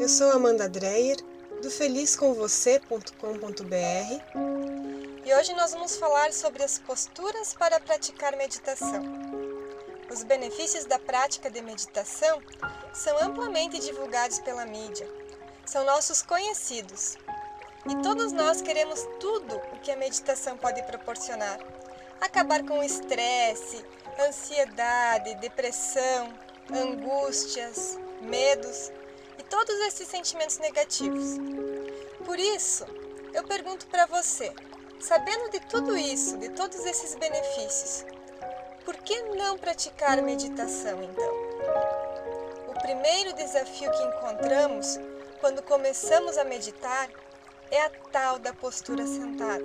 Eu sou Amanda Dreyer, do felizcomvocê.com.br e hoje nós vamos falar sobre as posturas para praticar meditação. Os benefícios da prática de meditação são amplamente divulgados pela mídia, são nossos conhecidos. E todos nós queremos tudo o que a meditação pode proporcionar: acabar com o estresse, ansiedade, depressão, angústias, medos e todos esses sentimentos negativos. Por isso, eu pergunto para você, sabendo de tudo isso, de todos esses benefícios, por que não praticar meditação então? O primeiro desafio que encontramos quando começamos a meditar é a tal da postura sentada.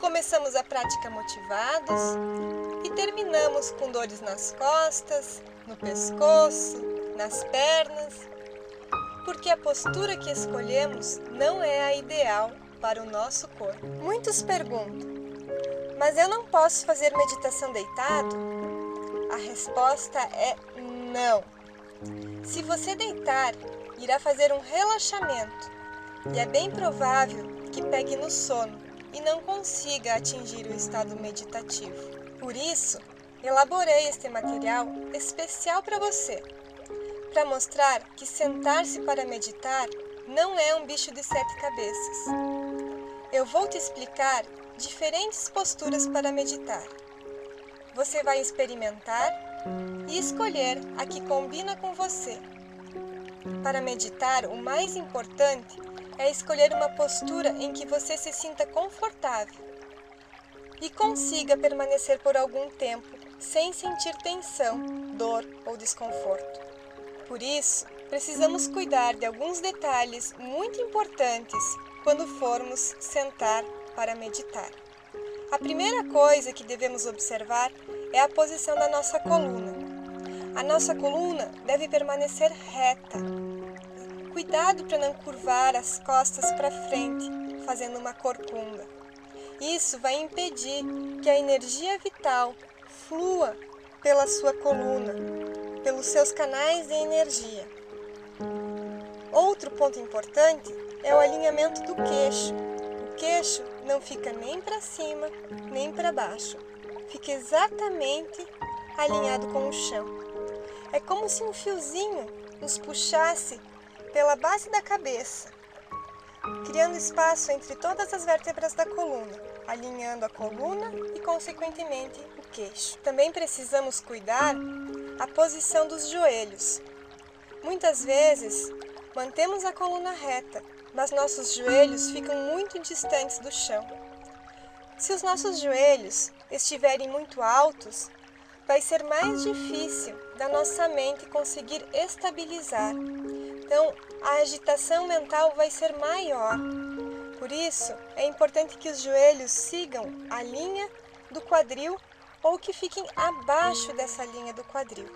Começamos a prática motivados e terminamos com dores nas costas, no pescoço, nas pernas, porque a postura que escolhemos não é a ideal para o nosso corpo. Muitos perguntam: mas eu não posso fazer meditação deitado? A resposta é não. Se você deitar, irá fazer um relaxamento e é bem provável que pegue no sono e não consiga atingir o estado meditativo. Por isso, elaborei este material especial para você, para mostrar que sentar-se para meditar não é um bicho de sete cabeças. Eu vou te explicar diferentes posturas para meditar. Você vai experimentar e escolher a que combina com você. Para meditar, o mais importante é escolher uma postura em que você se sinta confortável e consiga permanecer por algum tempo sem sentir tensão, dor ou desconforto. Por isso, precisamos cuidar de alguns detalhes muito importantes quando formos sentar para meditar. A primeira coisa que devemos observar é a posição da nossa coluna. A nossa coluna deve permanecer reta, Cuidado para não curvar as costas para frente, fazendo uma corcunda. Isso vai impedir que a energia vital flua pela sua coluna, pelos seus canais de energia. Outro ponto importante é o alinhamento do queixo. O queixo não fica nem para cima nem para baixo, fica exatamente alinhado com o chão. É como se um fiozinho nos puxasse pela base da cabeça, criando espaço entre todas as vértebras da coluna, alinhando a coluna e, consequentemente, o queixo. Também precisamos cuidar a posição dos joelhos. Muitas vezes, mantemos a coluna reta, mas nossos joelhos ficam muito distantes do chão. Se os nossos joelhos estiverem muito altos, vai ser mais difícil da nossa mente conseguir estabilizar então, a agitação mental vai ser maior. Por isso, é importante que os joelhos sigam a linha do quadril ou que fiquem abaixo dessa linha do quadril.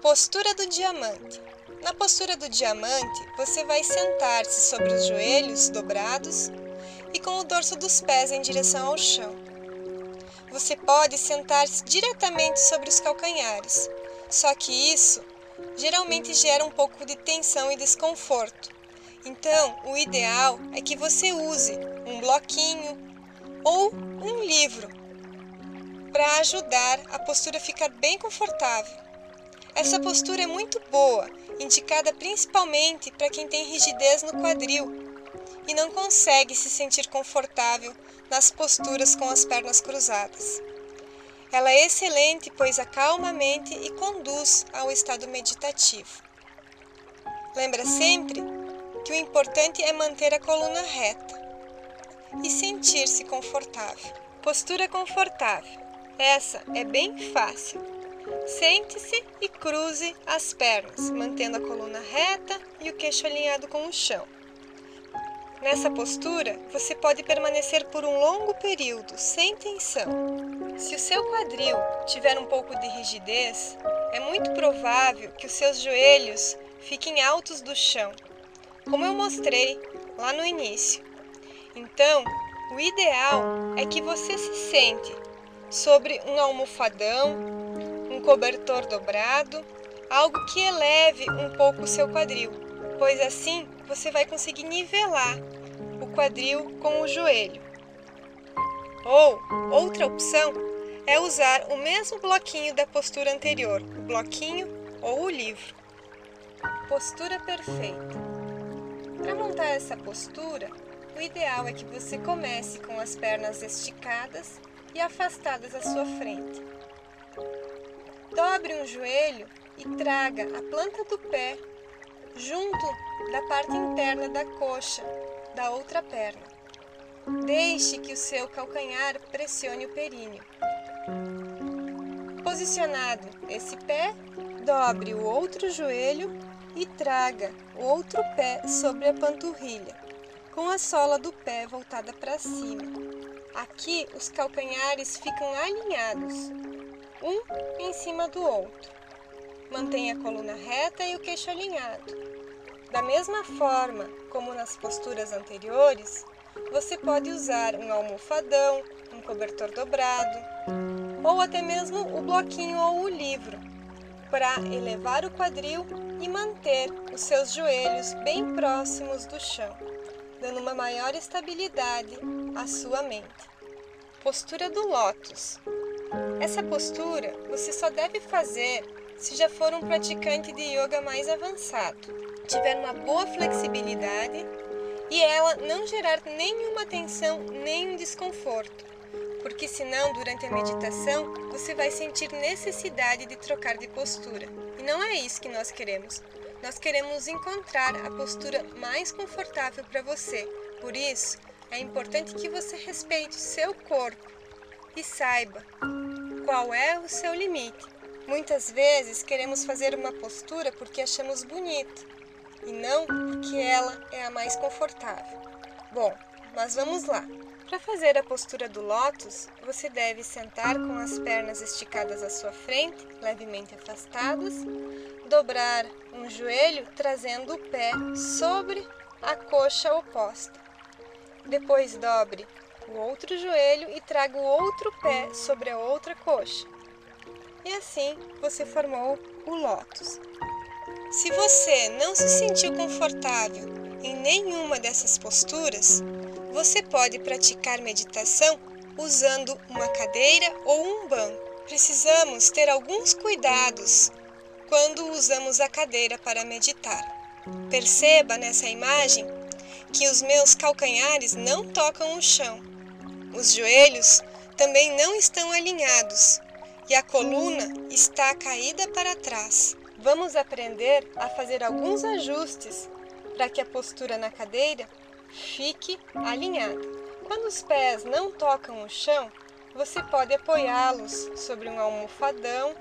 Postura do diamante. Na postura do diamante, você vai sentar-se sobre os joelhos dobrados e com o dorso dos pés em direção ao chão. Você pode sentar-se diretamente sobre os calcanhares, só que isso geralmente gera um pouco de tensão e desconforto. Então, o ideal é que você use um bloquinho ou um livro para ajudar a postura a ficar bem confortável. Essa postura é muito boa, indicada principalmente para quem tem rigidez no quadril e não consegue se sentir confortável nas posturas com as pernas cruzadas. Ela é excelente, pois acalma a mente e conduz ao estado meditativo. Lembra sempre que o importante é manter a coluna reta e sentir-se confortável. Postura confortável. Essa é bem fácil. Sente-se e cruze as pernas, mantendo a coluna reta e o queixo alinhado com o chão. Nessa postura, você pode permanecer por um longo período, sem tensão. Se o seu quadril tiver um pouco de rigidez, é muito provável que os seus joelhos fiquem altos do chão, como eu mostrei lá no início. Então, o ideal é que você se sente sobre um almofadão, um cobertor dobrado algo que eleve um pouco o seu quadril, pois assim você vai conseguir nivelar o quadril com o joelho. Ou, outra opção é usar o mesmo bloquinho da postura anterior, o bloquinho ou o livro. Postura perfeita. Para montar essa postura, o ideal é que você comece com as pernas esticadas e afastadas à sua frente. Dobre um joelho e traga a planta do pé junto da parte interna da coxa da outra perna. Deixe que o seu calcanhar pressione o períneo. Posicionado esse pé, dobre o outro joelho e traga o outro pé sobre a panturrilha, com a sola do pé voltada para cima. Aqui os calcanhares ficam alinhados, um em cima do outro. Mantenha a coluna reta e o queixo alinhado. Da mesma forma como nas posturas anteriores, você pode usar um almofadão, um cobertor dobrado ou até mesmo o bloquinho ou o livro para elevar o quadril e manter os seus joelhos bem próximos do chão, dando uma maior estabilidade à sua mente. Postura do Lótus. Essa postura você só deve fazer se já for um praticante de yoga mais avançado, tiver uma boa flexibilidade e ela não gerar nenhuma tensão nem um desconforto, porque senão durante a meditação você vai sentir necessidade de trocar de postura. E não é isso que nós queremos. Nós queremos encontrar a postura mais confortável para você. Por isso, é importante que você respeite seu corpo e saiba qual é o seu limite Muitas vezes queremos fazer uma postura porque achamos bonita e não porque ela é a mais confortável. Bom, mas vamos lá. Para fazer a postura do lótus, você deve sentar com as pernas esticadas à sua frente, levemente afastadas, dobrar um joelho trazendo o pé sobre a coxa oposta. Depois dobre o outro joelho e traga o outro pé sobre a outra coxa e assim você formou o lótus. Se você não se sentiu confortável em nenhuma dessas posturas, você pode praticar meditação usando uma cadeira ou um banco. Precisamos ter alguns cuidados quando usamos a cadeira para meditar. Perceba nessa imagem que os meus calcanhares não tocam o chão. Os joelhos também não estão alinhados e a coluna está caída para trás. Vamos aprender a fazer alguns ajustes para que a postura na cadeira fique alinhada. Quando os pés não tocam o chão, você pode apoiá-los sobre um almofadão,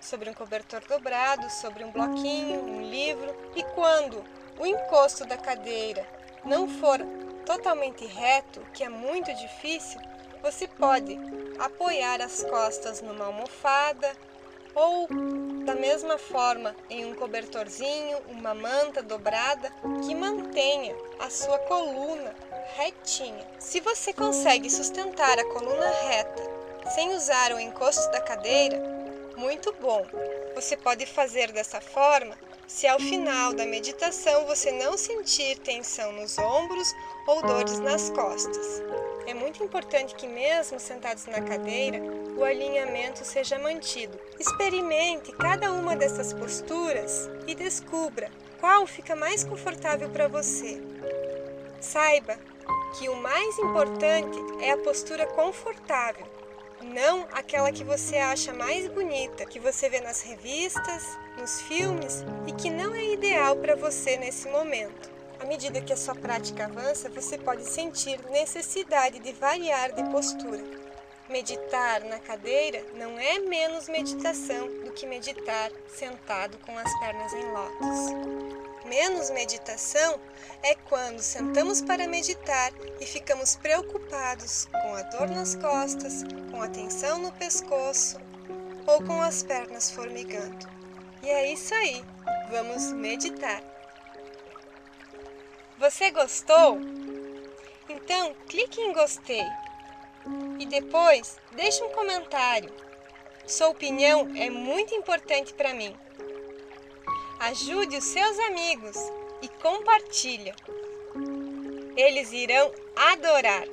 sobre um cobertor dobrado, sobre um bloquinho, um livro. E quando o encosto da cadeira não for totalmente reto, que é muito difícil, você pode apoiar as costas numa almofada ou da mesma forma em um cobertorzinho, uma manta dobrada que mantenha a sua coluna retinha. Se você consegue sustentar a coluna reta sem usar o encosto da cadeira, muito bom. Você pode fazer dessa forma se ao final da meditação você não sentir tensão nos ombros ou dores nas costas. É muito importante que, mesmo sentados na cadeira, o alinhamento seja mantido. Experimente cada uma dessas posturas e descubra qual fica mais confortável para você. Saiba que o mais importante é a postura confortável, não aquela que você acha mais bonita, que você vê nas revistas, nos filmes e que não é ideal para você nesse momento. À medida que a sua prática avança, você pode sentir necessidade de variar de postura. Meditar na cadeira não é menos meditação do que meditar sentado com as pernas em lótus. Menos meditação é quando sentamos para meditar e ficamos preocupados com a dor nas costas, com a tensão no pescoço ou com as pernas formigando. E é isso aí, vamos meditar. Você gostou? Então clique em gostei e depois deixe um comentário. Sua opinião é muito importante para mim. Ajude os seus amigos e compartilha. Eles irão adorar.